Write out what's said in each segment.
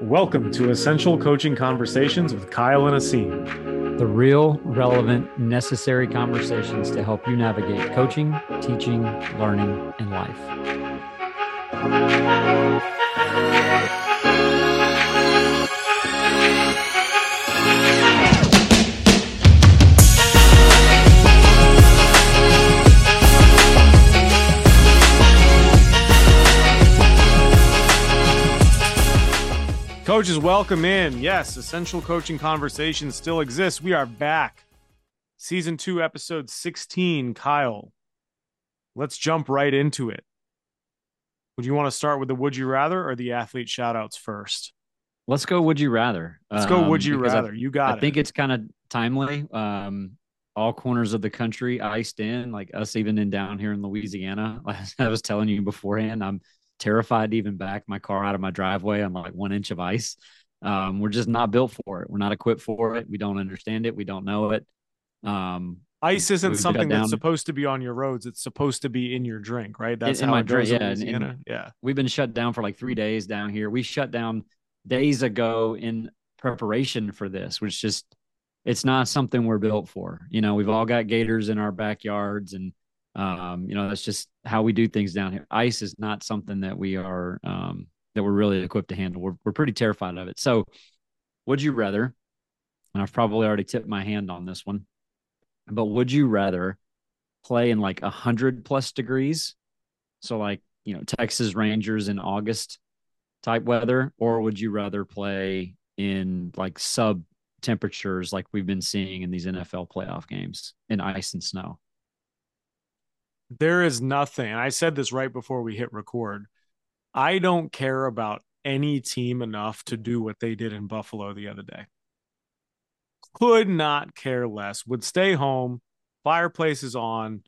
Welcome to Essential Coaching Conversations with Kyle and Aseem. The real, relevant, necessary conversations to help you navigate coaching, teaching, learning, and life. Coaches, welcome in. Yes, Essential Coaching Conversations still exists. We are back. Season two, episode 16. Kyle, let's jump right into it. Would you want to start with the Would You Rather or the athlete shout outs first? Let's go Would You Rather. Let's go Would You Rather. I, you got I it. think it's kind of timely. Um, all corners of the country iced in, like us even in down here in Louisiana. As I was telling you beforehand, I'm terrified to even back my car out of my driveway on like one inch of ice. Um, we're just not built for it. We're not equipped for it. We don't understand it. We don't know it. Um, Ice isn't something that's supposed to be on your roads. It's supposed to be in your drink, right? That's in how my drink, yeah, and- yeah. we've been shut down for like three days down here. We shut down days ago in preparation for this, which just it's not something we're built for. You know, we've all got gators in our backyards and um, you know, that's just how we do things down here. Ice is not something that we are um that we're really equipped to handle. We're we're pretty terrified of it. So would you rather, and I've probably already tipped my hand on this one, but would you rather play in like a hundred plus degrees? So like, you know, Texas Rangers in August type weather, or would you rather play in like sub temperatures like we've been seeing in these NFL playoff games in ice and snow? There is nothing. I said this right before we hit record. I don't care about any team enough to do what they did in Buffalo the other day. Could not care less. Would stay home, fireplace is on,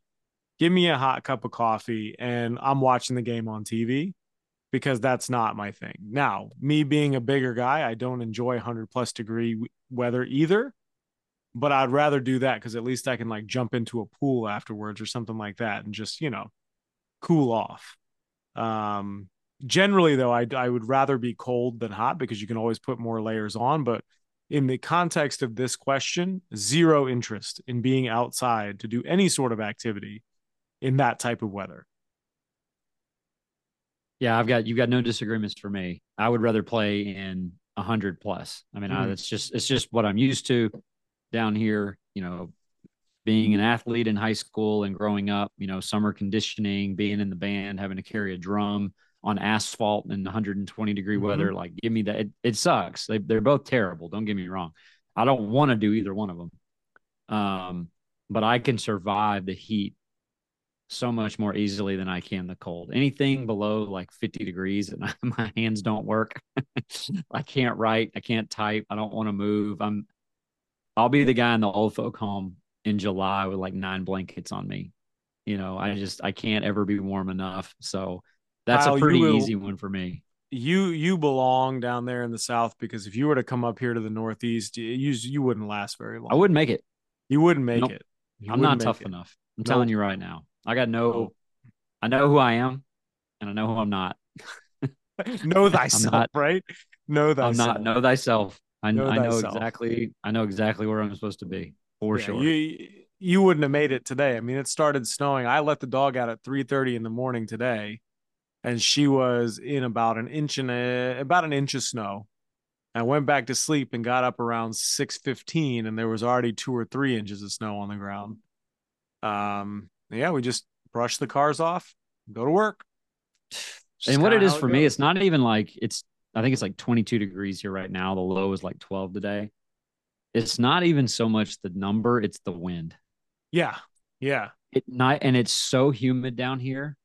give me a hot cup of coffee, and I'm watching the game on TV because that's not my thing. Now, me being a bigger guy, I don't enjoy 100 plus degree weather either but I'd rather do that because at least I can like jump into a pool afterwards or something like that and just you know cool off. Um, generally though, I I would rather be cold than hot because you can always put more layers on. But in the context of this question, zero interest in being outside to do any sort of activity in that type of weather. Yeah, I've got you've got no disagreements for me. I would rather play in a hundred plus. I mean, I, Mhm. that's just it's just what I'm used to down here. You know, being an athlete in high school and growing up. You know, summer conditioning, being in the band, having to carry a drum on asphalt in 120 degree Mhm. weather. Like, give me that. It, it sucks. They they're both terrible. Don't get me wrong. I don't want to do either one of them. Um, but I can survive the heat so much more easily than I can the cold. Anything below like 50 degrees and my hands don't work. I can't write, I can't type, I don't want to move. I'm I'll be the guy in the old folk home in July with like nine blankets on me. You know, I just I can't ever be warm enough. So that's Kyle, a pretty will- easy one for me. You you belong down there in the south because if you were to come up here to the northeast, you you wouldn't last very long. I wouldn't make it. You wouldn't make Nope. it. You I'm not tough it. enough. I'm Nope. telling you right now. I got no Nope. I know who I am and I know who I'm not. know thyself, not- right? Know thyself. I'm not know thyself. I, Know I know exactly. I know exactly where I'm supposed to be for Yeah, sure. You you wouldn't have made it today. I mean, it started snowing. I let the dog out at three thirty in the morning today, and she was in about an inch and a, about an inch of snow. I went back to sleep and got up around six fifteen, and there was already two or three inches of snow on the ground. Um, yeah, we just brush the cars off, go to work. Just and what it is kinda is how for me, it's not even like it's. I think it's like 22 degrees here right now. The low is like 12 today. It's not even so much the number; it's the wind. yeah, yeah, It not, and it's so humid down here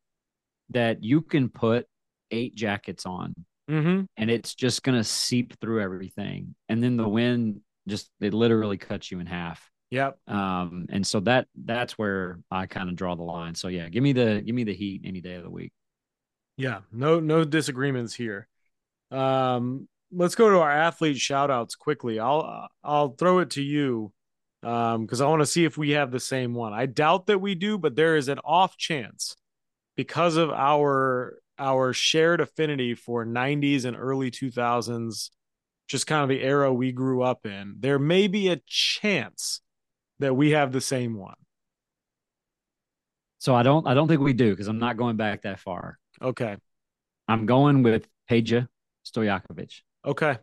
that you can put eight jackets on, mm-hmm. and it's just gonna seep through everything. And then the wind just it literally cuts you in half. yep. Um, and so that that's where I kind of draw the line. So yeah, give me the give me the heat any day of the week. Yeah, no no disagreements here. Um, let's go to our athlete shout outs quickly. I'll I'll throw it to you um because I want to see if we have the same one. I doubt that we do, but there is an off chance because of our our shared affinity for 90s and early 2000s, just kind of the era we grew up in, there may be a chance that we have the same one. So I don't I don't think we do because I'm not going back that far. Okay. I'm going with Peja Stojakovic. Okay.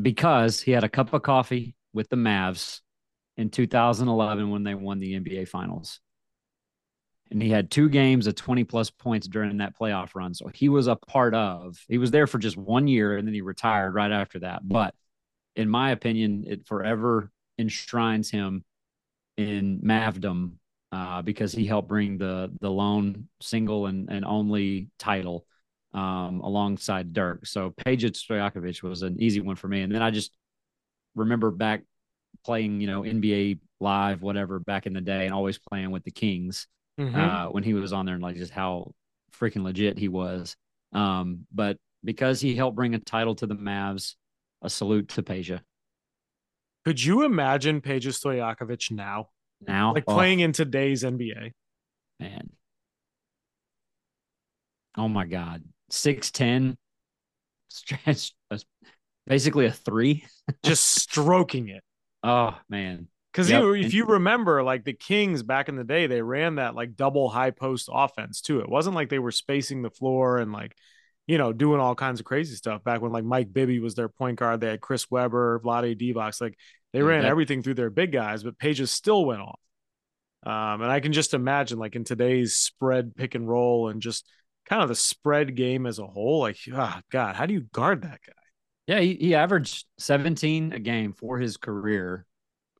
Because he had a cup of coffee with the Mavs in 2011 when they won the NBA Finals. And he had two games of 20 plus points during that playoff run. So he was a part of, he was there for just one year and then he retired right after that. But in my opinion, it forever enshrines him in Mavdom uh, because he helped bring the the lone single and, and only title um, alongside Dirk. So Peja Stojakovic was an easy one for me. And then I just remember back playing, you know, NBA live, whatever, back in the day, and always playing with the Kings mm-hmm. uh, when he was on there, and like just how freaking legit he was. Um, but because he helped bring a title to the Mavs, a salute to Peja. Could you imagine Peja Stojakovic now? Now, like oh. playing in today's NBA, man. Oh my God, six ten, basically a three, just stroking it. Oh man, because yep. if you remember, like the Kings back in the day, they ran that like double high post offense too. It wasn't like they were spacing the floor and like, you know, doing all kinds of crazy stuff back when like Mike Bibby was their point guard. They had Chris Webber, Vlade Divac. Like they ran that- everything through their big guys, but Peja still went off. Um, and I can just imagine like in today's spread pick and roll and just kind of the spread game as a whole, like, oh, God, how do you guard that guy? Yeah, he, he averaged 17 a game for his career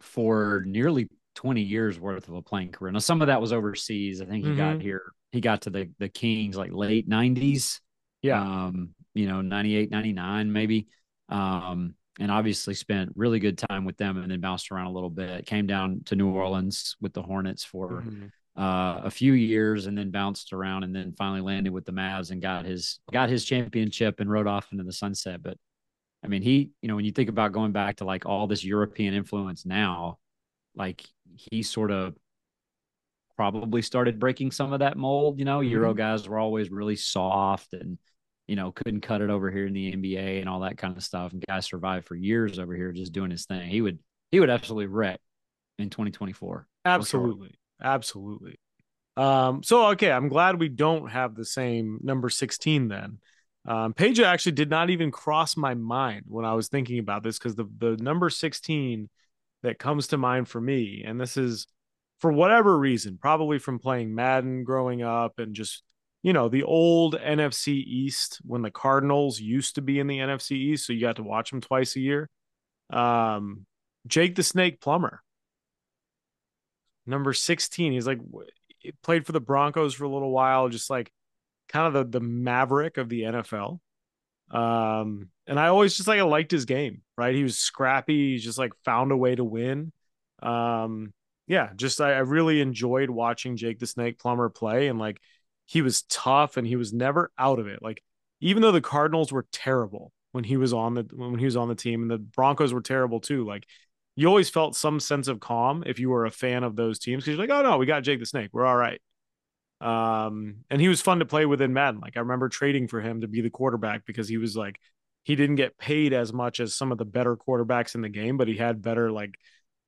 for nearly 20 years worth of a playing career. Now, some of that was overseas. I think he mm-hmm. got here, he got to the, the Kings like late 90s. Yeah. Um, you know, 98, 99, maybe. Um, and obviously spent really good time with them and then bounced around a little bit. Came down to New Orleans with the Hornets for mm-hmm. Uh, a few years and then bounced around and then finally landed with the Mavs and got his got his championship and rode off into the sunset. But I mean, he, you know, when you think about going back to like all this European influence now, like he sort of probably started breaking some of that mold. You know, mm-hmm. Euro guys were always really soft and, you know, couldn't cut it over here in the NBA and all that kind of stuff. And guys survived for years over here just doing his thing. He would, he would absolutely wreck in 2024. Absolutely. Absolutely. Um, so okay, I'm glad we don't have the same number 16 then. Um, actually did not even cross my mind when I was thinking about this because the the number 16 that comes to mind for me, and this is for whatever reason, probably from playing Madden growing up and just you know the old NFC East when the Cardinals used to be in the NFC East, so you got to watch them twice a year. Um, Jake the Snake Plummer, number 16. He's like played for the Broncos for a little while, just like kind of the the maverick of the NFL. Um, and I always just like I liked his game, right? He was scrappy, he just like found a way to win. Um, yeah, just I, I really enjoyed watching Jake the Snake Plummer play, and like he was tough and he was never out of it. Like even though the Cardinals were terrible when he was on the when he was on the team, and the Broncos were terrible too, like you always felt some sense of calm if you were a fan of those teams because you're like, oh no, we got Jake the Snake, we're all right. Um, and he was fun to play with in Madden. Like I remember trading for him to be the quarterback because he was like he didn't get paid as much as some of the better quarterbacks in the game, but he had better like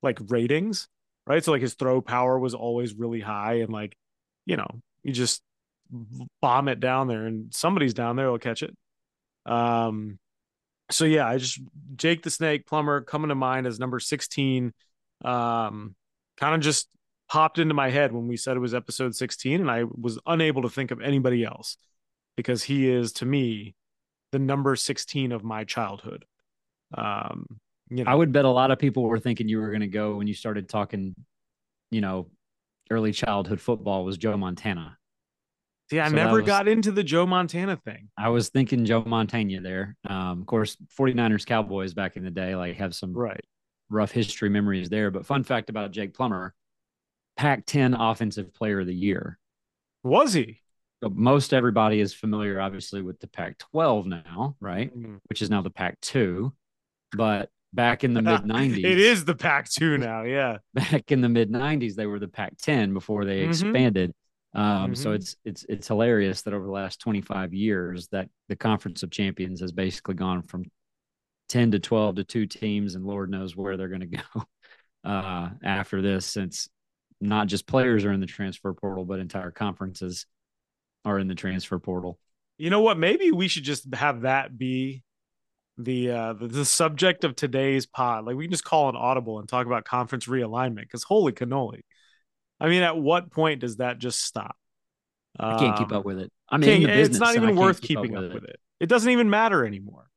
like ratings, right? So like his throw power was always really high, and like you know you just bomb it down there, and somebody's down there will catch it. Um, so yeah, I just Jake the Snake Plummer coming to mind as number sixteen. Um, kind of just popped into my head when we said it was episode 16 and I was unable to think of anybody else because he is to me the number 16 of my childhood. Um, you know, I would bet a lot of people were thinking you were going to go when you started talking, you know, early childhood football was Joe Montana. See, I so never was, got into the Joe Montana thing. I was thinking Joe Montana there. Um, of course, 49ers Cowboys back in the day, like have some right rough history memories there. But fun fact about Jake Plummer, Pac 10 Offensive Player of the Year. Was he? Most everybody is familiar, obviously, with the Pac 12 now, right? Mm-hmm. Which is now the Pac 2. But back in the mid 90s, it is the Pac 2 now. Yeah. Back in the mid 90s, they were the Pac 10 before they mm-hmm. expanded. Um, mm-hmm. So it's it's it's hilarious that over the last 25 years that the Conference of Champions has basically gone from 10 to 12 to two teams, and Lord knows where they're going to go uh, after this, since not just players are in the transfer portal, but entire conferences are in the transfer portal. You know what? Maybe we should just have that be the uh the, the subject of today's pod. Like we can just call an audible and talk about conference realignment because holy cannoli. I mean, at what point does that just stop? I can't keep up um, with it. I mean, business, it's not even worth keeping up, with, up it. with it. It doesn't even matter anymore.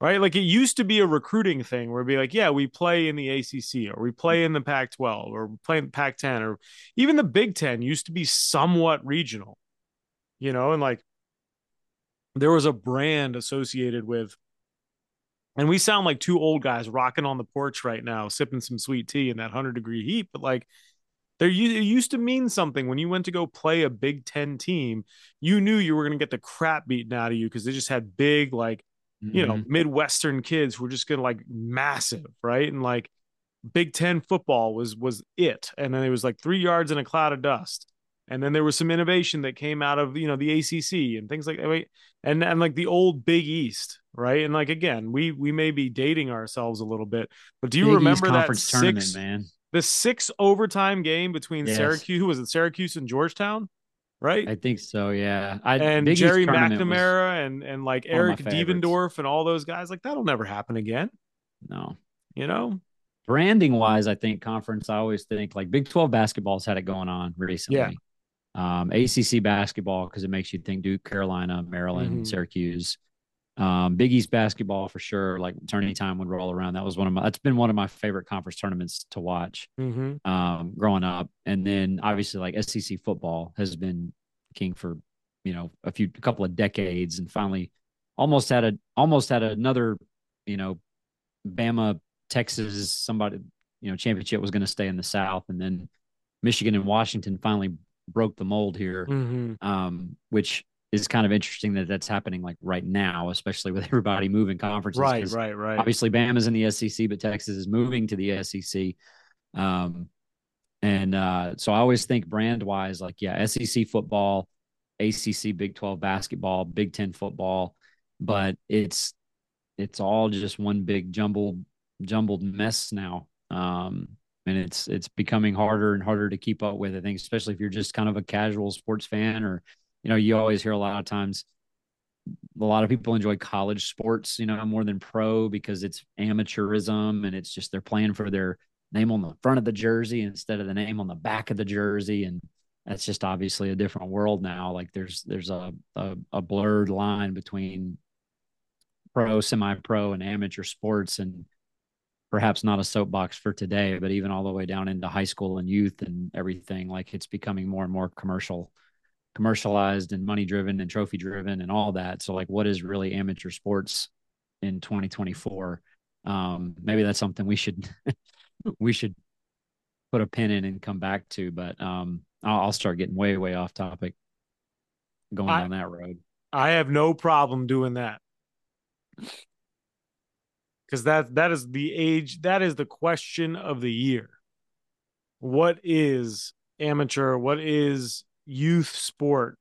Right? Like it used to be a recruiting thing where it'd be like, yeah, we play in the ACC or we play in the Pac 12 or we play in the Pac 10 or even the Big 10 used to be somewhat regional, you know, and like there was a brand associated with, and we sound like two old guys rocking on the porch right now, sipping some sweet tea in that 100 degree heat, but like there it used to mean something when you went to go play a Big Ten team. You knew you were going to get the crap beaten out of you because they just had big, like, mm-hmm. you know, mm-hmm. Midwestern kids who were just going to like massive, right? And like Big Ten football was was it, and then it was like three yards in a cloud of dust. And then there was some innovation that came out of you know the ACC and things like that, and and like the old Big East, right? And like again, we we may be dating ourselves a little bit, but do you Big remember that six, man? The six overtime game between yes. Syracuse, who was it, Syracuse and Georgetown, right? I think so, yeah. I, and Biggie's Gerry McNamara and and like Eric Devendorf and all those guys, like that'll never happen again. No, you know, branding wise, I think conference. I always think like Big Twelve basketball's had it going on recently. Yeah. Um, ACC basketball because it makes you think Duke, Carolina, Maryland, mm-hmm. Syracuse. Um, Big East basketball for sure. Like tourney time would roll around. That was one of my. That's been one of my favorite conference tournaments to watch mm-hmm. um, growing up. And then obviously like SEC football has been king for you know a few a couple of decades, and finally almost had a almost had another you know Bama Texas somebody you know championship was going to stay in the South, and then Michigan and Washington finally broke the mold here, mm-hmm. um, which is kind of interesting that that's happening like right now, especially with everybody moving conferences. Right, right, right. Obviously, Bama's in the SEC, but Texas is moving to the SEC. Um, and uh, so I always think brand wise, like, yeah, SEC football, ACC, Big 12 basketball, Big 10 football, but it's, it's all just one big jumbled, jumbled mess now. Um, and it's, it's becoming harder and harder to keep up with. I think, especially if you're just kind of a casual sports fan or, you know, you always hear a lot of times a lot of people enjoy college sports, you know, more than pro because it's amateurism and it's just they're playing for their name on the front of the jersey instead of the name on the back of the jersey. And that's just obviously a different world now. Like there's there's a a, a blurred line between pro, semi-pro, and amateur sports, and perhaps not a soapbox for today, but even all the way down into high school and youth and everything. Like it's becoming more and more commercial commercialized and money driven and trophy driven and all that. So like what is really amateur sports in 2024? Um, maybe that's something we should we should put a pin in and come back to, but um I'll, I'll start getting way, way off topic going I, down that road. I have no problem doing that. Cause that that is the age, that is the question of the year. What is amateur? What is youth sport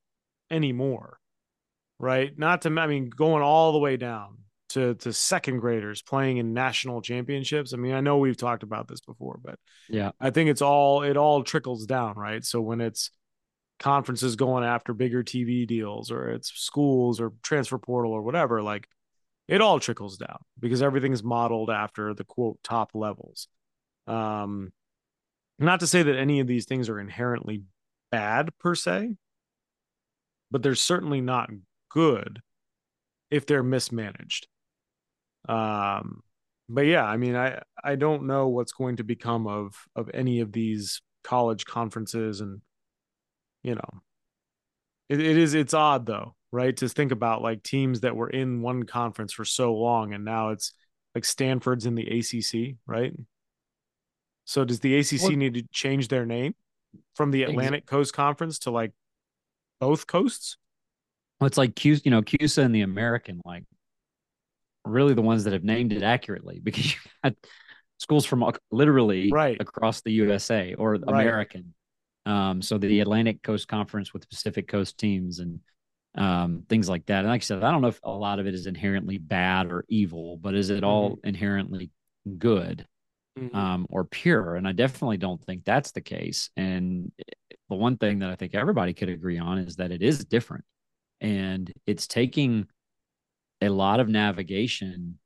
anymore, right? Not to, I mean, going all the way down to to second graders playing in national championships. I mean, I know we've talked about this before, but yeah, I think it's all it all trickles down, right? So when it's conferences going after bigger TV deals or it's schools or transfer portal or whatever, like it all trickles down because everything's modeled after the quote top levels. Um, not to say that any of these things are inherently bad per se, but they're certainly not good if they're mismanaged. Um, but yeah, I mean, I I don't know what's going to become of of any of these college conferences, and you know, it, it is it's odd though, right? To think about like teams that were in one conference for so long, and now it's like Stanford's in the ACC, right? So does the ACC well, need to change their name? From the Atlantic Coast Conference to like both coasts? Well, it's like Q, you know, CUSA and the American, like really the ones that have named it accurately because you got schools from literally right. across the USA or right. American. Um, so the Atlantic Coast Conference with Pacific Coast teams and um, things like that. And like I said, I don't know if a lot of it is inherently bad or evil, but is it all mm-hmm. inherently good mm-hmm. um, or pure? And I definitely don't think that's the case. And the one thing that I think everybody could agree on is that it is different, and it's taking a lot of navigation.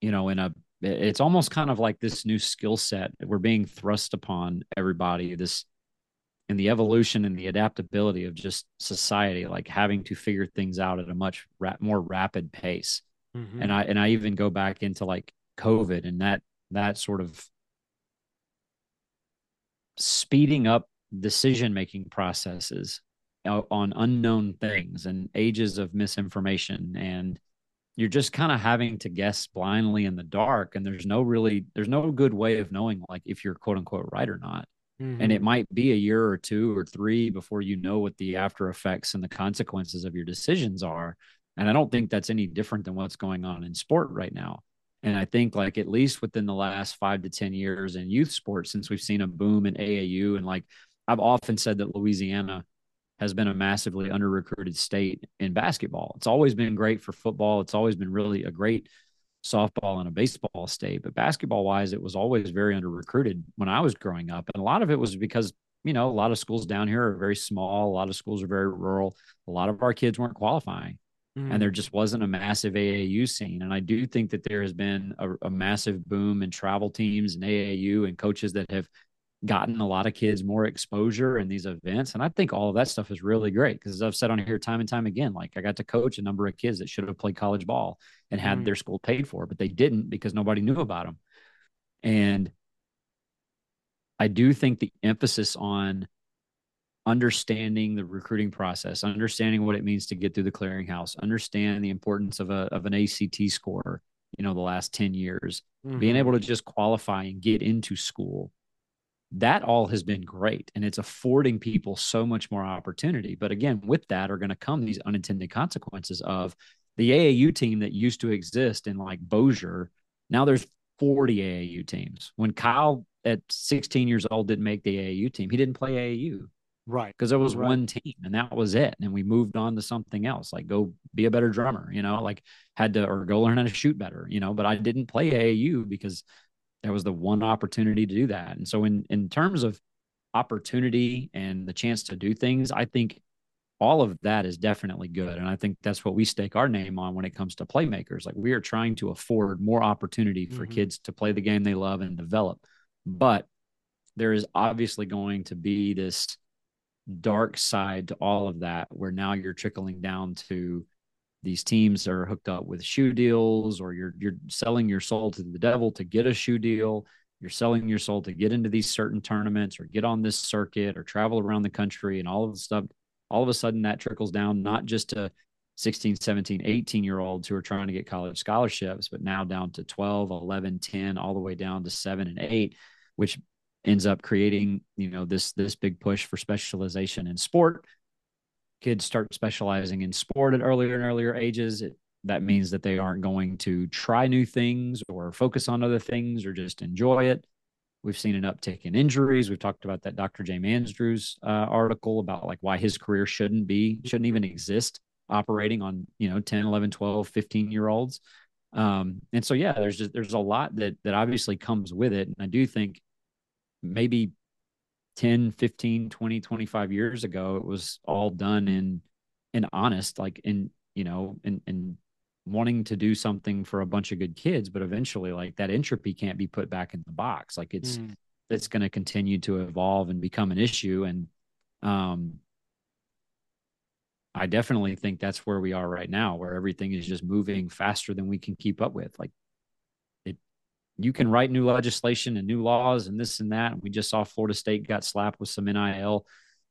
You know, in a it's almost kind of like this new skill set that we're being thrust upon everybody this and the evolution and the adaptability of just society like having to figure things out at a much ra- more rapid pace mm-hmm. and i and i even go back into like covid and that that sort of speeding up decision making processes on unknown things and ages of misinformation. And you're just kind of having to guess blindly in the dark. And there's no really there's no good way of knowing like if you're quote unquote right or not. Mm-hmm. and it might be a year or two or three before you know what the after effects and the consequences of your decisions are. And i don't think that's any different than what's going on in sport right now and i think like at least within the last five to ten years in youth sports since we've seen a boom in aau and like i've often said that louisiana has been a massively under recruited state in basketball. It's always been great for football. It's always been really a great softball and a baseball state. But basketball wise, it was always very under recruited when I was growing up. And a lot of it was because, you know, a lot of schools down here are very small. A lot of schools are very rural. A lot of our kids weren't qualifying. Mm. And there just wasn't a massive AAU scene. And I do think that there has been a, a massive boom in travel teams and AAU and coaches that have gotten a lot of kids more exposure in these events. And I think all of that stuff is really great because I've said on here time and time again, like I got to coach a number of kids that should have played college ball and had mm. their school paid for, but they didn't because nobody knew about them. And I do think the emphasis on understanding the recruiting process, understanding what it means to get through the clearinghouse, understand the importance of a of an ACT score, you know, the last 10 years, mm-hmm. being able to just qualify and get into school. That all has been great and it's affording people so much more opportunity. But again with that are going to come these unintended consequences of the AAU team that used to exist in like Bossier now there's 40 AAU teams. When Kyle at 16 years old didn't make the AAU team he didn't play AAU right because there was right. one team and that was it and we moved on to something else like go be a better drummer you know like had to or go learn how to shoot better you know but I didn't play AAU because that was the one opportunity to do that. And so in in terms of opportunity and the chance to do things, I think all of that is definitely good. And I think that's what we stake our name on when it comes to playmakers. Like we are trying to afford more opportunity for mm-hmm. kids to play the game they love and develop. But there is obviously going to be this dark side to all of that where now you're trickling down to these teams are hooked up with shoe deals or you're you're selling your soul to the devil to get a shoe deal. You're selling your soul to get into these certain tournaments or get on this circuit or travel around the country and all of the stuff. All of a sudden that trickles down not just to 16 17 18 year olds who are trying to get college scholarships but now down to 12 11 10 all the way down to 7 and 8 which ends up creating you know this this big push for specialization in sport kids start specializing in sport at earlier and earlier ages, it, that means that they aren't going to try new things or focus on other things or just enjoy it. We've seen an uptick in injuries. We've talked about that Dr. James Andrews uh, article about like why his career shouldn't be, shouldn't even exist operating on, you know, 10, 11, 12, 15 year olds. Um, and so, yeah, there's just, there's a lot that, that obviously comes with it. And I do think maybe 10 15 20 25 years ago it was all done in in honest like in you know in in wanting to do something for a bunch of good kids but eventually like that entropy can't be put back in the box like it's mm. it's going to continue to evolve and become an issue and um I definitely think that's where we are right now, where everything is just moving faster than we can keep up with. Like you can write new legislation and new laws and this and that. We just saw Florida State got slapped with some NIL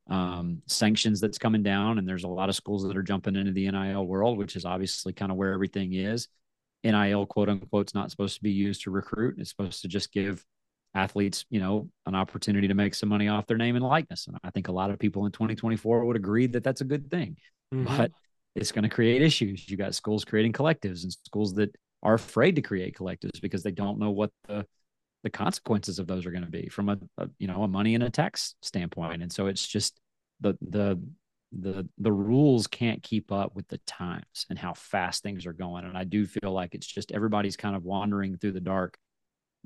um, sanctions that's coming down, and there's a lot of schools that are jumping into the NIL world, which is obviously kind of where everything is. NIL, quote unquote, is not supposed to be used to recruit. It's supposed to just give athletes, you know, an opportunity to make some money off their name and likeness. And I think a lot of people in 2024 would agree that that's a good thing. Mm-hmm. But it's going to create issues. You got schools creating collectives and schools that are afraid to create collectives because they don't know what the the consequences of those are going to be from a, a, you know a money and a tax standpoint. And so it's just the the the the rules can't keep up with the times and how fast things are going. And i do feel like it's just everybody's kind of wandering through the dark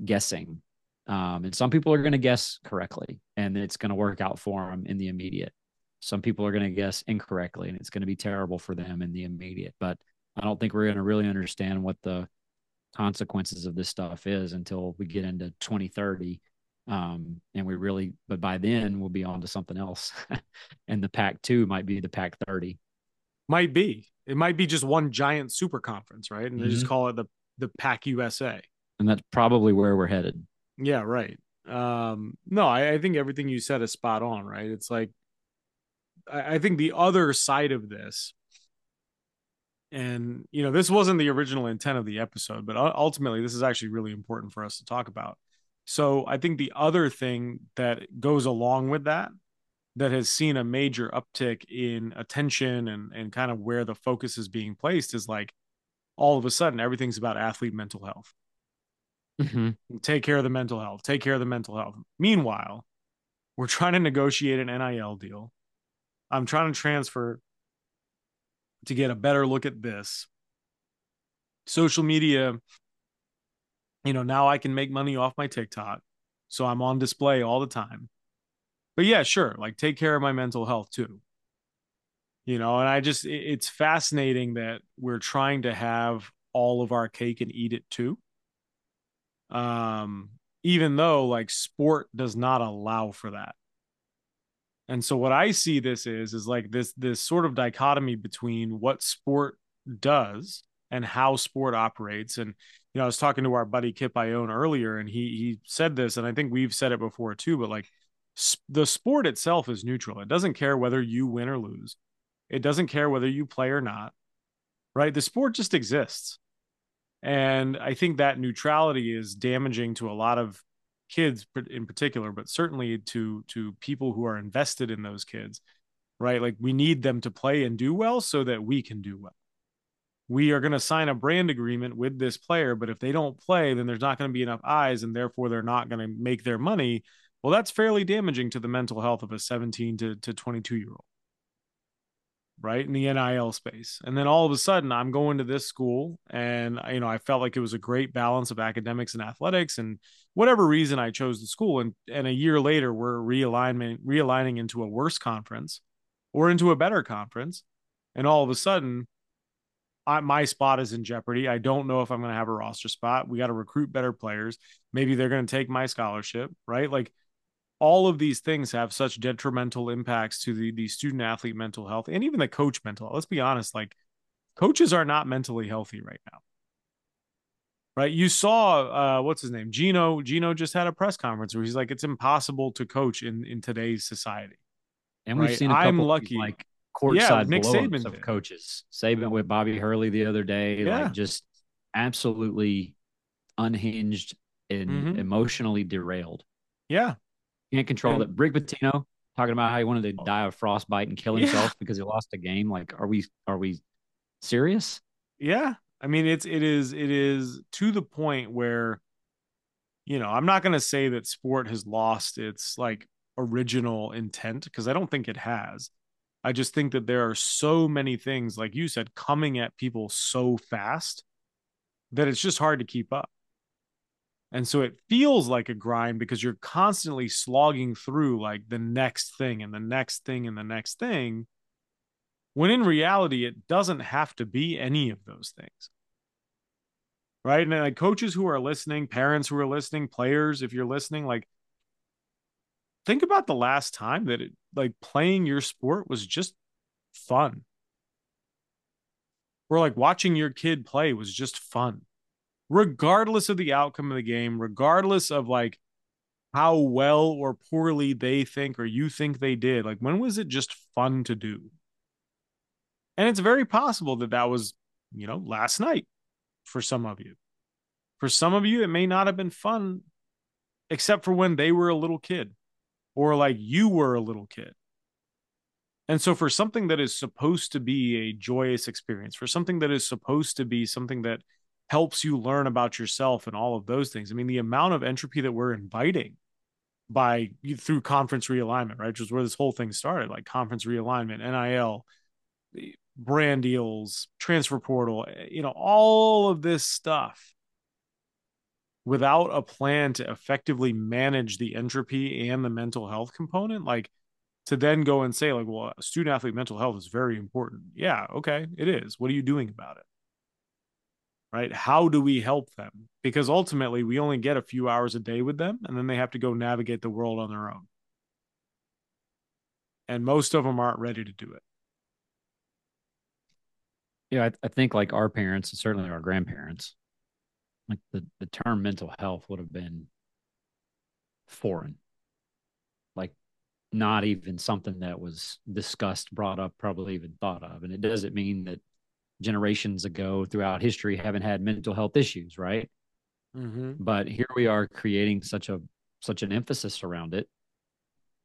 guessing um, and some people are going to guess correctly and it's going to work out for them in the immediate. Some people are going to guess incorrectly and it's going to be terrible for them in the immediate. But i don't think we're going to really understand what the consequences of this stuff is until we get into 2030 um, and we really but by then we'll be on to something else. And the pac 2 might be the pac 30 might be. It might be just one giant super conference right? And mm-hmm. they just mm-hmm. call it the the pac usa and that's probably where we're headed. Yeah right. Um no I, I think everything you said is spot on right? It's like I, I think the other side of this and you know this wasn't the original intent of the episode but ultimately this is actually really important for us to talk about. So i think the other thing that goes along with that that has seen a major uptick in attention and and kind of where the focus is being placed is like all of a sudden everything's about athlete mental health. Mm-hmm. take care of the mental health. Take care of the mental health. Meanwhile we're trying to negotiate an nil deal. I'm trying to transfer to get a better look at this. Social media, you know, now I can make money off my TikTok. So I'm on display all the time. But yeah, sure, like take care of my mental health too. You know, and I just, it's fascinating that we're trying to have all of our cake and eat it too. Um, even though like sport does not allow for that. And so what I see this is is like this this sort of dichotomy between what sport does and how sport operates. And you know, I was talking to our buddy Kip Ione earlier, and he he said this, and I think we've said it before too. But like, sp- the sport itself is neutral. It doesn't care whether you win or lose. It doesn't care whether you play or not. Right? The sport just exists, and I think that neutrality is damaging to a lot of kids in particular, but certainly to to people who are invested in those kids, right? Like we need them to play and do well so that we can do well. We are going to sign a brand agreement with this player, but if they don't play, then there's not going to be enough eyes, and therefore they're not going to make their money. Well, that's fairly damaging to the mental health of a 17 to, to 22 year old right in the NIL space. And then all of a sudden I'm going to this school and you know I felt like it was a great balance of academics and athletics and whatever reason I chose the school and and a year later we're realignment realigning into a worse conference or into a better conference and all of a sudden I, my spot is in jeopardy. I don't know if I'm going to have a roster spot. We got to recruit better players. Maybe they're going to take my scholarship, right? Like all of these things have such detrimental impacts to the the student athlete mental health and even the coach mental health. Let's be honest, like coaches are not mentally healthy right now. Right? You saw uh what's his name? Geno Geno just had a press conference where he's like it's impossible to coach in in today's society. And we've right? seen a couple I'm lucky like courtside yeah, Nick Saban of did. coaches. Saban with Bobby Hurley the other day, yeah. like just absolutely unhinged and mm-hmm. emotionally derailed. Yeah. Can't control it. Rick Pitino talking about how he wanted to oh. die of frostbite and kill himself yeah. because he lost a game. Like, are we are we serious? Yeah. I mean, it's it is it is to the point where, you know, I'm not gonna say that sport has lost its like original intent because I don't think it has. I just think that there are so many things, like you said, coming at people so fast that it's just hard to keep up. And so it feels like a grind because you're constantly slogging through like the next thing and the next thing and the next thing. When in reality, it doesn't have to be any of those things. Right. And like coaches who are listening, parents who are listening, players, if you're listening, like think about the last time that it like playing your sport was just fun. Or like watching your kid play was just fun regardless of the outcome of the game, regardless of like how well or poorly they think or you think they did. Like, when was it just fun to do? And it's very possible that that was, you know, last night for some of you. For some of you, it may not have been fun, except for when they were a little kid or like you were a little kid. And so, for something that is supposed to be a joyous experience, for something that is supposed to be something that helps you learn about yourself and all of those things. I mean, the amount of entropy that we're inviting by through conference realignment, right? Which is where this whole thing started, like conference realignment, NIL, brand deals, transfer portal, eh, you know, all of this stuff without a plan to effectively manage the entropy and the mental health component, like to then go and say, like, well, student athlete mental health is very important. Yeah, okay, it is. What are you doing about it? Right? How do we help them? Because ultimately, we only get a few hours a day with them, and then they have to go navigate the world on their own. And most of them aren't ready to do it. Yeah, I, I think like our parents, and certainly our grandparents, like the, the term mental health would have been foreign like not even something that was discussed brought up probably even thought of and it doesn't mean that generations ago throughout history haven't had mental health issues right mm-hmm. but here we are creating such a such an emphasis around it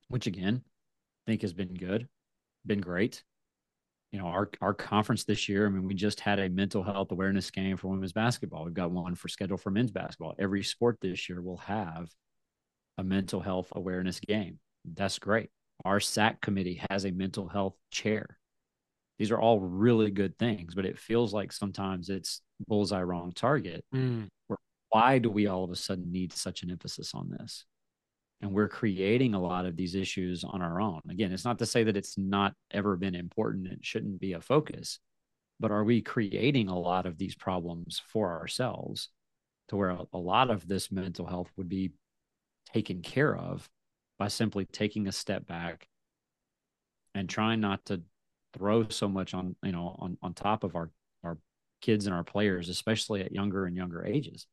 which again i think has been good been great you know our our conference this year. I mean, we just had a mental health awareness game for women's basketball. We've got one for scheduled for men's basketball. Every sport this year will have a mental health awareness game. That's great. Our SAC committee has a mental health chair. These are all really good things, but it feels like sometimes it's bullseye wrong target. Mm. Why do we all of a sudden need such an emphasis on this? and we're creating a lot of these issues on our own. Again, it's not to say that it's not ever been important, it shouldn't be a focus, but are we creating a lot of these problems for ourselves to where a lot of this mental health would be taken care of by simply taking a step back and trying not to throw so much on, you know, on, on top of our, our kids and our players, especially at younger and younger ages.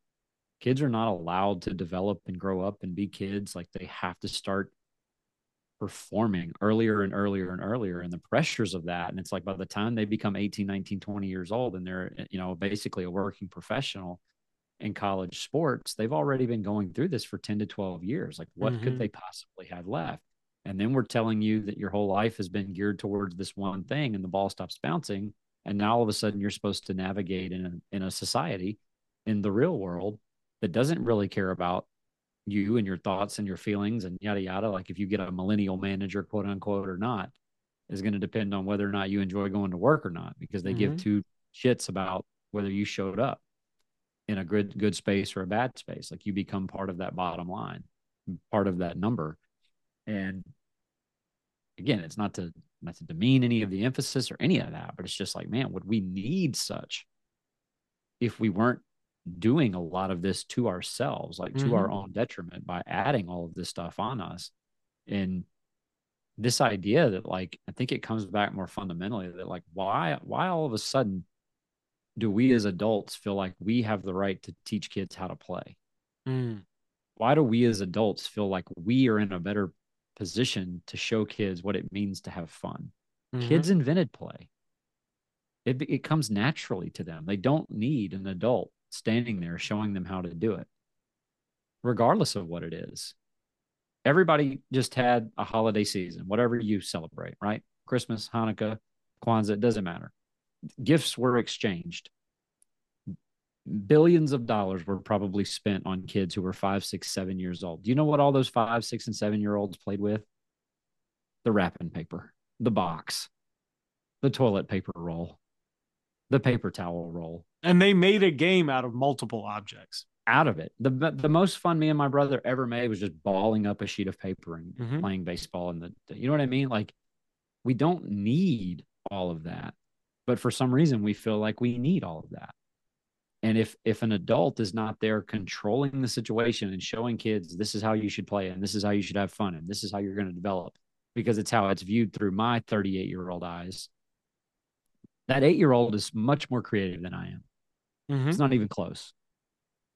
Kids are not allowed to develop and grow up and be kids. Like they have to start performing earlier and earlier and earlier. And the pressures of that and it's like by the time they become 18 19 20 years old and they're you know basically a working professional in college sports they've already been going through this for 10 to 12 years. Like what mm-hmm. could they possibly have left and then we're telling you that your whole life has been geared towards this one thing and the ball stops bouncing and now all of a sudden you're supposed to navigate in a, in a society in the real world that doesn't really care about you and your thoughts and your feelings and yada yada. Like if you get a millennial manager, quote unquote, or not, is going to depend on whether or not you enjoy going to work or not, because they mm-hmm. give two shits about whether you showed up in a good good space or a bad space. Like you become part of that bottom line, part of that number. And again, it's not to not to demean any of the emphasis or any of that, but it's just like, man, would we need such if we weren't doing a lot of this to ourselves, like mm-hmm. to our mm-hmm. own detriment by adding all of this stuff on us. And this idea that like I think it comes back more fundamentally that like why why all of a sudden do we as adults feel like we have the right to teach kids how to play? Mm. Why do we as adults feel like we are in a better position to show kids what it means to have fun? Mm-hmm. Kids invented play. It, it comes naturally to them. They don't need an adult standing there showing them how to do it, regardless of what it is. Everybody just had a holiday season, whatever you celebrate, right? Christmas, Hanukkah, Kwanzaa, it doesn't matter. Gifts were exchanged. Billions of dollars were probably spent on kids who were five, six, seven years old. Do you know what all those five, six, and seven year olds played with? The wrapping paper, the box, the toilet paper roll, the paper towel roll, and they made a game out of multiple objects. Out of it, the the most fun me and my brother ever made was just balling up a sheet of paper and mm-hmm. playing baseball. And the, the, you know what I mean? Like, we don't need all of that, but for some reason we feel like we need all of that. And if if an adult is not there controlling the situation and showing kids this is how you should play and this is how you should have fun and this is how you're going to develop, because it's how it's viewed through my 38 year old eyes, that eight year old is much more creative than I am. Mm-hmm. It's not even close.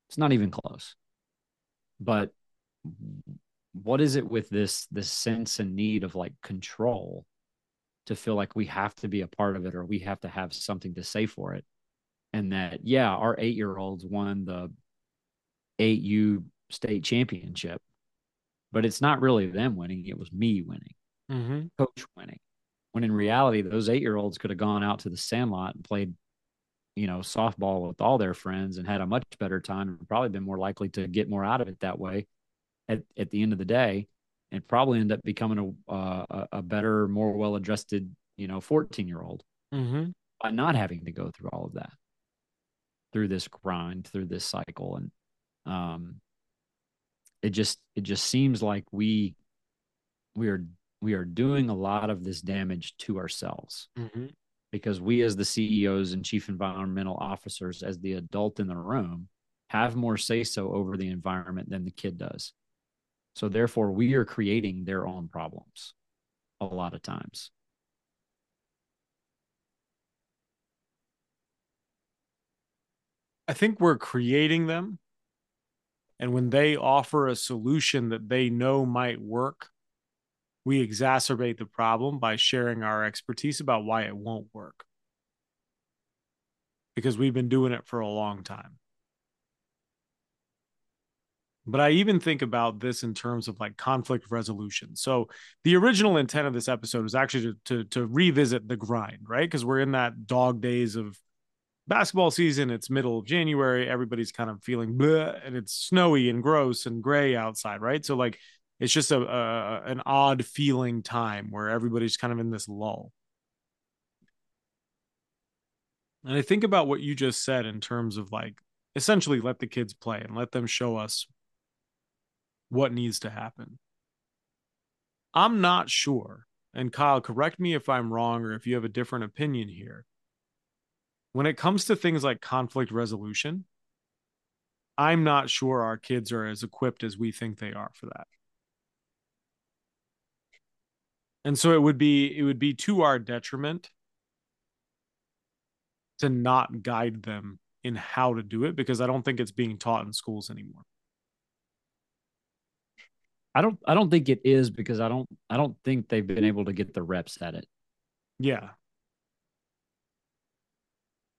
It's not even close. But what is it with this this sense and need of like control to feel like we have to be a part of it or we have to have something to say for it? And that yeah, our eight year olds won the eight U state championship, but it's not really them winning. It was me winning, mm-hmm. coach winning. When in reality, those eight year olds could have gone out to the sandlot and played you know, softball with all their friends and had a much better time and probably been more likely to get more out of it that way at, at the end of the day and probably end up becoming a, uh, a better, more well adjusted, you know, 14 year old mm-hmm. by not having to go through all of that, through this grind, through this cycle. And, um, it just, it just seems like we, we are, we are doing a lot of this damage to ourselves. Mm-hmm because we as the CEOs and chief environmental officers as the adult in the room have more say so over the environment than the kid does. So therefore we are creating their own problems a lot of times. I think we're creating them. And when they offer a solution that they know might work, we exacerbate the problem by sharing our expertise about why it won't work. Because we've been doing it for a long time. But I even think about this in terms of like conflict resolution. So the original intent of this episode was actually to to, to revisit the grind, right? Because we're in that dog days of basketball season. It's middle of January. Everybody's kind of feeling bleh, and it's snowy and gross and gray outside, right? So like it's just a, a an odd feeling time where everybody's kind of in this lull. And I think about what you just said in terms of like essentially let the kids play and let them show us what needs to happen. I'm not sure, and Kyle, correct me if I'm wrong or if you have a different opinion here. When it comes to things like conflict resolution, I'm not sure our kids are as equipped as we think they are for that. and so it would be it would be to our detriment to not guide them in how to do it because I don't think it's being taught in schools anymore. I don't I don't think it is because I don't I don't think they've been able to get the reps at it. Yeah.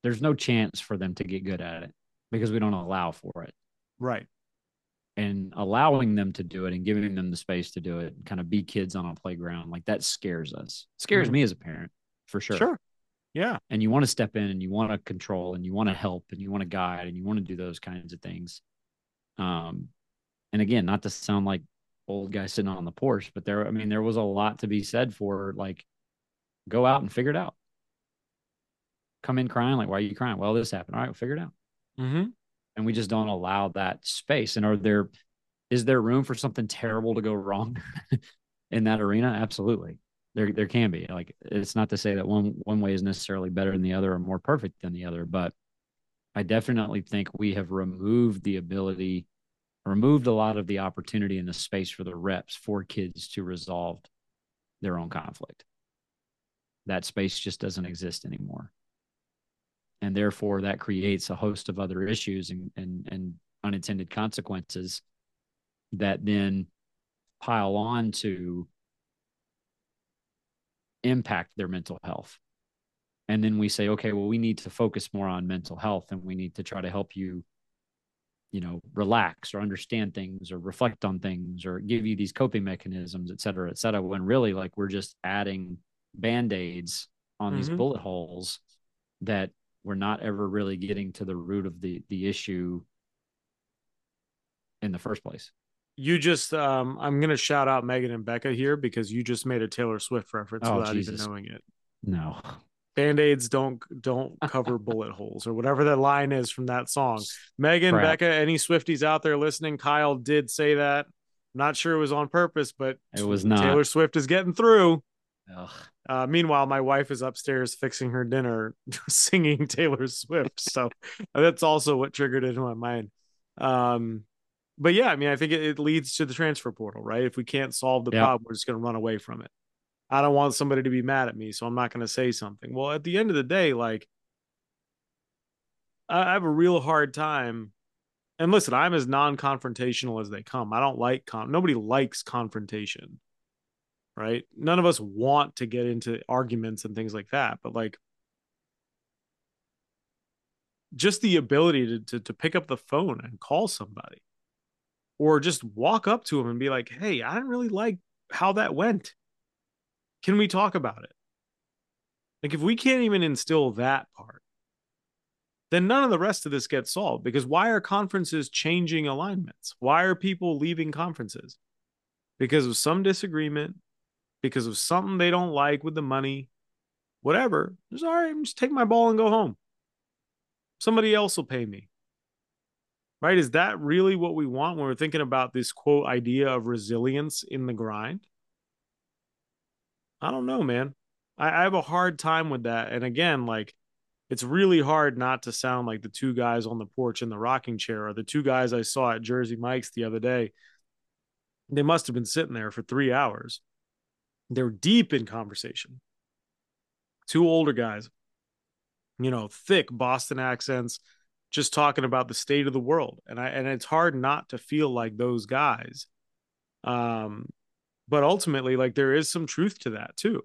There's no chance for them to get good at it because we don't allow for it. Right. And allowing them to do it and giving them the space to do it kind of be kids on a playground like that scares us. Scares mm-hmm. me as a parent for sure. Sure. Yeah. And you want to step in and you want to control and you want to help and you want to guide and you want to do those kinds of things. Um and again not to sound like old guy sitting on the porch but there i mean there was a lot to be said for like go out and figure it out come in crying like why are you crying well this happened all right we'll figure it out mm-hmm and we just don't allow that space. And are there is there room for something terrible to go wrong in that arena? Absolutely. There there can be. Like it's not to say that one one way is necessarily better than the other or more perfect than the other, but I definitely think we have removed the ability removed a lot of the opportunity and the space for the reps for kids to resolve their own conflict. That space just doesn't exist anymore and therefore that creates a host of other issues and and, and unintended consequences that then pile on to impact their mental health and then we say okay well we need to focus more on mental health and we need to try to help you you know relax or understand things or reflect on things or give you these coping mechanisms et cetera et cetera when really like we're just adding band-aids on mm-hmm. these bullet holes that we're not ever really getting to the root of the the issue in the first place. You just um I'm gonna shout out Megan and Becca here because you just made a Taylor Swift reference oh, without Jesus. even knowing it. No. Band-aids don't don't cover bullet holes or whatever that line is from that song. Megan, Crap. Becca, any Swifties out there listening, Kyle did say that. not sure it was on purpose, but it was not. Taylor Swift is getting through. Uh, meanwhile, my wife is upstairs fixing her dinner, singing Taylor Swift. So that's also what triggered it in my mind. Um, but yeah, I mean, I think it, it, leads to the transfer portal, right? If we can't solve the problem, we're just going to run away from it. I don't want somebody to be mad at me, so I'm not going to say something. Well, at the end of the day, like, I have a real hard time. And listen, I'm as non confrontational as they come. I don't like con, nobody likes confrontation right? None of us want to get into arguments and things like that, but like just the ability to, to, to pick up the phone and call somebody or just walk up to them and be like, "Hey, I didn't really like how that went. Can we talk about it?" Like if we can't even instill that part, then none of the rest of this gets solved because why are conferences changing alignments? Why are people leaving conferences? Because of some disagreement, because of something they don't like with the money, whatever. Just all right, just take my ball and go home. Somebody else will pay me. Right? Is that really what we want when we're thinking about this quote idea of resilience in the grind? I don't know, man. I, I have a hard time with that. And again, like it's really hard not to sound like the two guys on the porch in the rocking chair or the two guys I saw at Jersey Mike's the other day. They must have been sitting there for three hours. They're deep in conversation. Two older guys, you know, thick Boston accents, just talking about the state of the world. And I and it's hard not to feel like those guys. Um, but ultimately, like there is some truth to that too,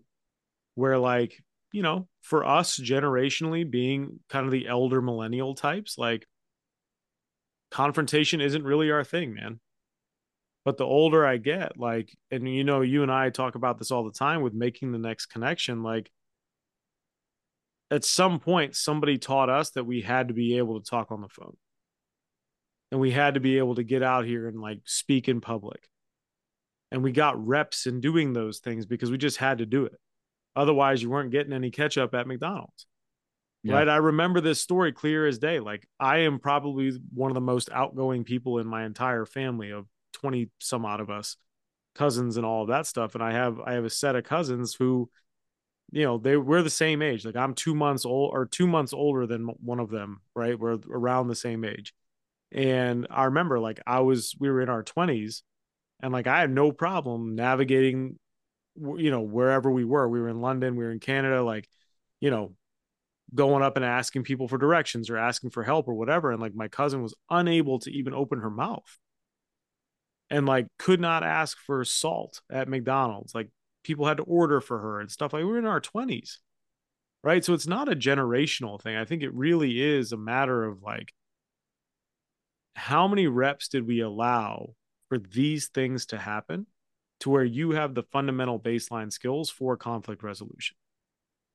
where like you know, for us generationally being kind of the elder millennial types, like confrontation isn't really our thing, man. But the older I get, like, and you know, you and I talk about this all the time with making the next connection. Like, at some point, somebody taught us that we had to be able to talk on the phone and we had to be able to get out here and like speak in public. And we got reps in doing those things because we just had to do it. Otherwise, you weren't getting any ketchup at McDonald's. Yeah. Right. I remember this story clear as day. Like, I am probably one of the most outgoing people in my entire family of 20 some odd of us, cousins and all of that stuff. And I have I have a set of cousins who, you know, they we're the same age. Like I'm two months old or two months older than one of them, right? We're around the same age. And I remember like I was we were in our 20s and like I had no problem navigating you know wherever we were we were in london we were in canada like you know going up and asking people for directions or asking for help or whatever and like my cousin was unable to even open her mouth and like could not ask for salt at mcdonald's. Like people had to order for her and stuff. Like we're in our 20s right? So it's not a generational thing. I think it really is a matter of like how many reps did we allow for these things to happen to where you have the fundamental baseline skills for conflict resolution,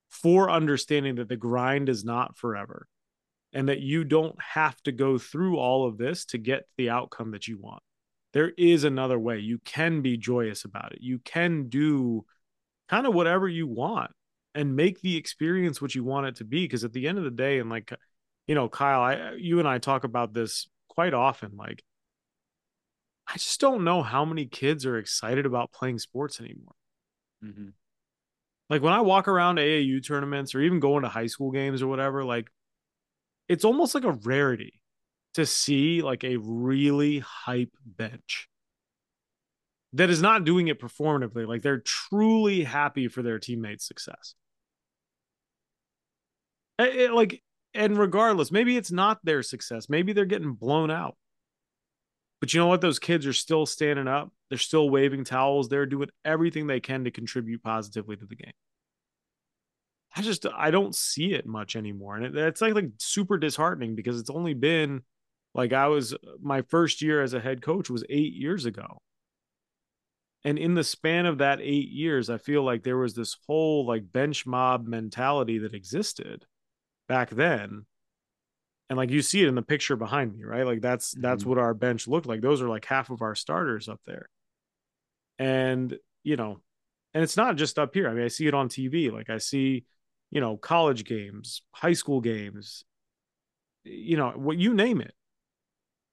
for understanding that the grind is not forever and that you don't have to go through all of this to get the outcome that you want. There is another way. You can be joyous about it. You can do kind of whatever you want and make the experience what you want it to be. Because at the end of the day, and like, you know, Kyle, I, you and I talk about this quite often. Like, I just don't know how many kids are excited about playing sports anymore. Mm-hmm. Like when I walk around AAU tournaments or even going to high school games or whatever, like it's almost like a rarity to see like a really hype bench that is not doing it performatively. Like they're truly happy for their teammates' success. It, it, like, and regardless, maybe it's not their success. Maybe they're getting blown out. But you know what? Those kids are still standing up. They're still waving towels. They're doing everything they can to contribute positively to the game. I just I don't see it much anymore, and it, it's like like super disheartening because it's only been like I was my first year as a head coach was eight years ago, and in the span of that eight years, I feel like there was this whole like bench mob mentality that existed back then. And like you see it in the picture behind me right? Like that's mm-hmm. that's what our bench looked like. Those are like half of our starters up there. And you know and it's not just up here. I mean i see it on tv like i see you know college games high school games you know what you name it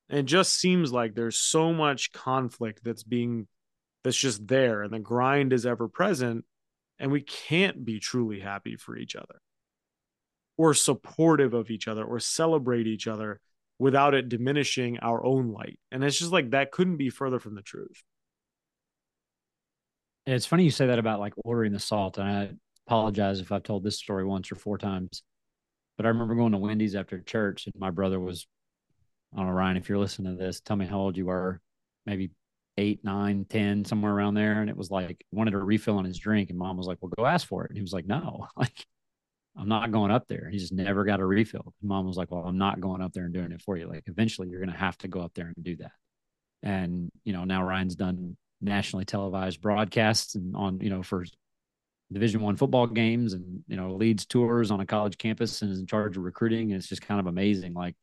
it just seems like there's so much conflict that's being that's just there and the grind is ever present and we can't be truly happy for each other or supportive of each other or celebrate each other without it diminishing our own light. And it's just like that couldn't be further from the truth. It's funny you say that about like ordering the salt. And I apologize if I've told this story once or four times. But I remember going to Wendy's after church and my brother was, I don't know, Ryan, if you're listening to this, tell me how old you were. Maybe eight, nine, ten, somewhere around there. And it was like wanted a refill on his drink. And mom was like, Well, go ask for it. And he was like, No. Like I'm not going up there. He just never got a refill. Mom was like, Well, I'm not going up there and doing it for you. Like eventually you're gonna have to go up there and do that. And you know, now Ryan's done nationally televised broadcasts and on, you know, for Division One football games and you know leads tours on a college campus and is in charge of recruiting. And it's just kind of amazing, like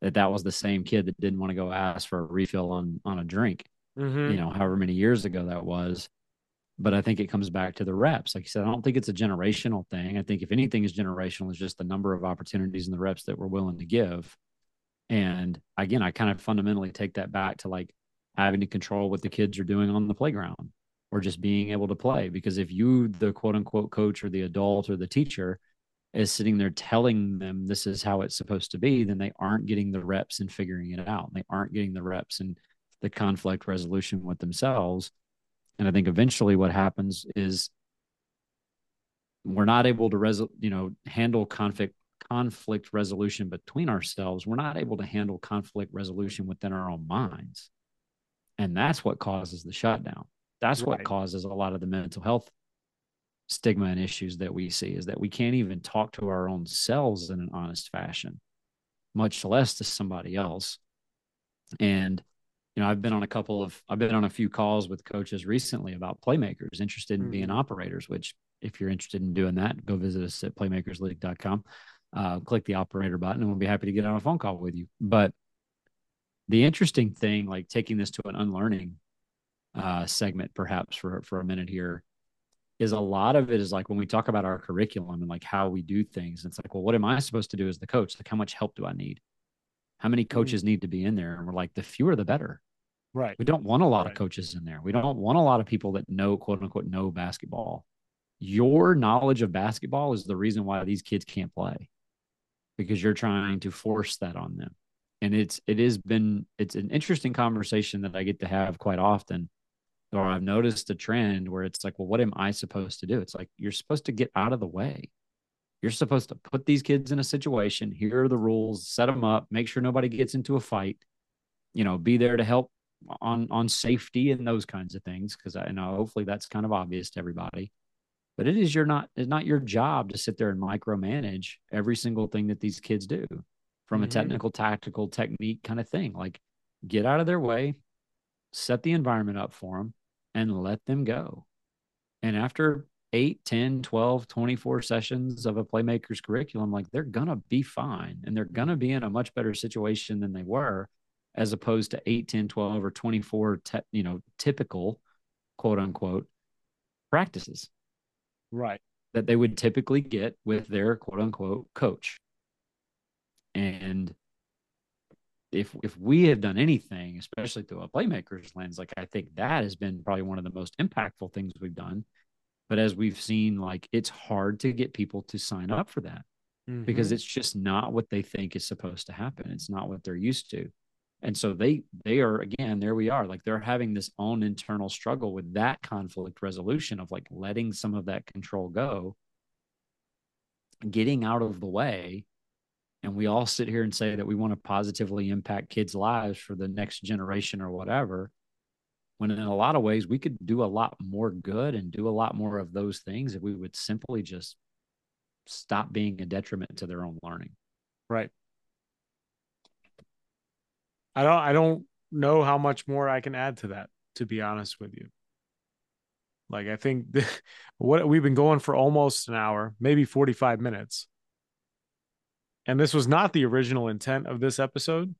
that that was the same kid that didn't want to go ask for a refill on on a drink. Mm-hmm. You know, however many years ago that was. But I think it comes back to the reps. Like you said, I don't think it's a generational thing. I think if anything is generational, is just the number of opportunities and the reps that we're willing to give. And again, I kind of fundamentally take that back to like having to control what the kids are doing on the playground or just being able to play. Because if you, the quote unquote coach or the adult or the teacher, is sitting there telling them this is how it's supposed to be, then they aren't getting the reps and figuring it out. They aren't getting the reps and the conflict resolution with themselves. And I think eventually what happens is we're not able to resol- you know handle conflict conflict resolution between ourselves. We're not able to handle conflict resolution within our own minds. And that's what causes the shutdown. That's what causes a lot of the mental health stigma and issues that we see is that we can't even talk to our own selves in an honest fashion, much less to somebody else. And you know, I've been on a couple of I've been on a few calls with coaches recently about playmakers interested in being Mhm. operators, which if you're interested in doing that, go visit us at playmakersleague.com. Uh, click the operator button and we'll be happy to get on a phone call with you. But the interesting thing, like taking this to an unlearning uh, segment, perhaps for for a minute here, is a lot of it is like when we talk about our curriculum and like how we do things. It's like, well, what am I supposed to do as the coach? Like, how much help do I need? How many mm-hmm. coaches need to be in there? And we're like, the fewer the better. Right. We don't want a lot Right. of coaches in there. We don't want a lot of people that know, quote unquote, know basketball. Your knowledge of basketball is the reason why these kids can't play because you're trying to force that on them. And it's, it has been, it's an interesting conversation that I get to have quite often. Or I've noticed a trend where it's like, well, what am I supposed to do? It's like, you're supposed to get out of the way. You're supposed to put these kids in a situation. Here are the rules, set them up, make sure nobody gets into a fight, you know, be there to help on on safety and those kinds of things because I know hopefully that's kind of obvious to everybody. But it is your not it's not your job to sit there and micromanage every single thing that these kids do from a Mhm. technical, tactical technique kind of thing. Like get out of their way, set the environment up for them and let them go. And after 8, 10, 12, 24 sessions of a playmaker's curriculum, like they're going to be fine and they're going to be in a much better situation than they were as opposed to 8, 10, 12 or 24 te- you know, typical quote unquote practices Right. that they would typically get with their quote unquote coach. And if if we have done anything, especially through a playmaker's lens, like I think that has been probably one of the most impactful things we've done. But as we've seen, like it's hard to get people to sign up for that because Mhm. it's just not what they think is supposed to happen. It's not what they're used to. And so they they are again, there we are. Like they're having this own internal struggle with that conflict resolution of like letting some of that control go, getting out of the way. And we all sit here and say that we want to positively impact kids' lives for the next generation or whatever. When in a lot of ways we could do a lot more good and do a lot more of those things if we would simply just stop being a detriment to their own learning. Right. I don't I don't know how much more I can add to that, to be honest with you. Like I think what we've been going for almost an hour, maybe 45 minutes. And this was not the original intent of this episode.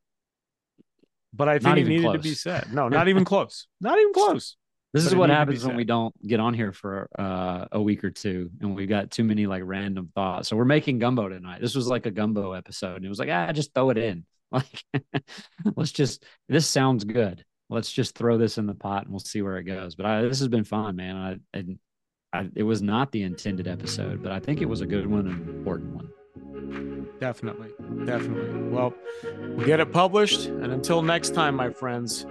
But I think it needed to be said. No, not even close. Not even close. This But is what needed to be happens when we don't get on here for uh, a week or two and we've got too many like random thoughts. So we're making gumbo tonight. This was like a gumbo episode. And it was like, ah, just throw it in. Like, let's just, this sounds good. Let's just throw this in the pot and we'll see where it goes. But I, this has been fun, man. I, and I, it was not the intended episode, but I think it was a good one an important one. Definitely. Definitely. Well, we'll get it published. And until next time, my friends,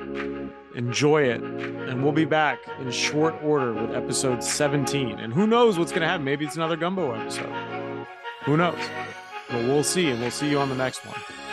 enjoy it. And we'll be back in short order with episode 17. And who knows what's going to happen? Maybe it's another gumbo episode. Who knows? But we'll see. And we'll see you on the next one.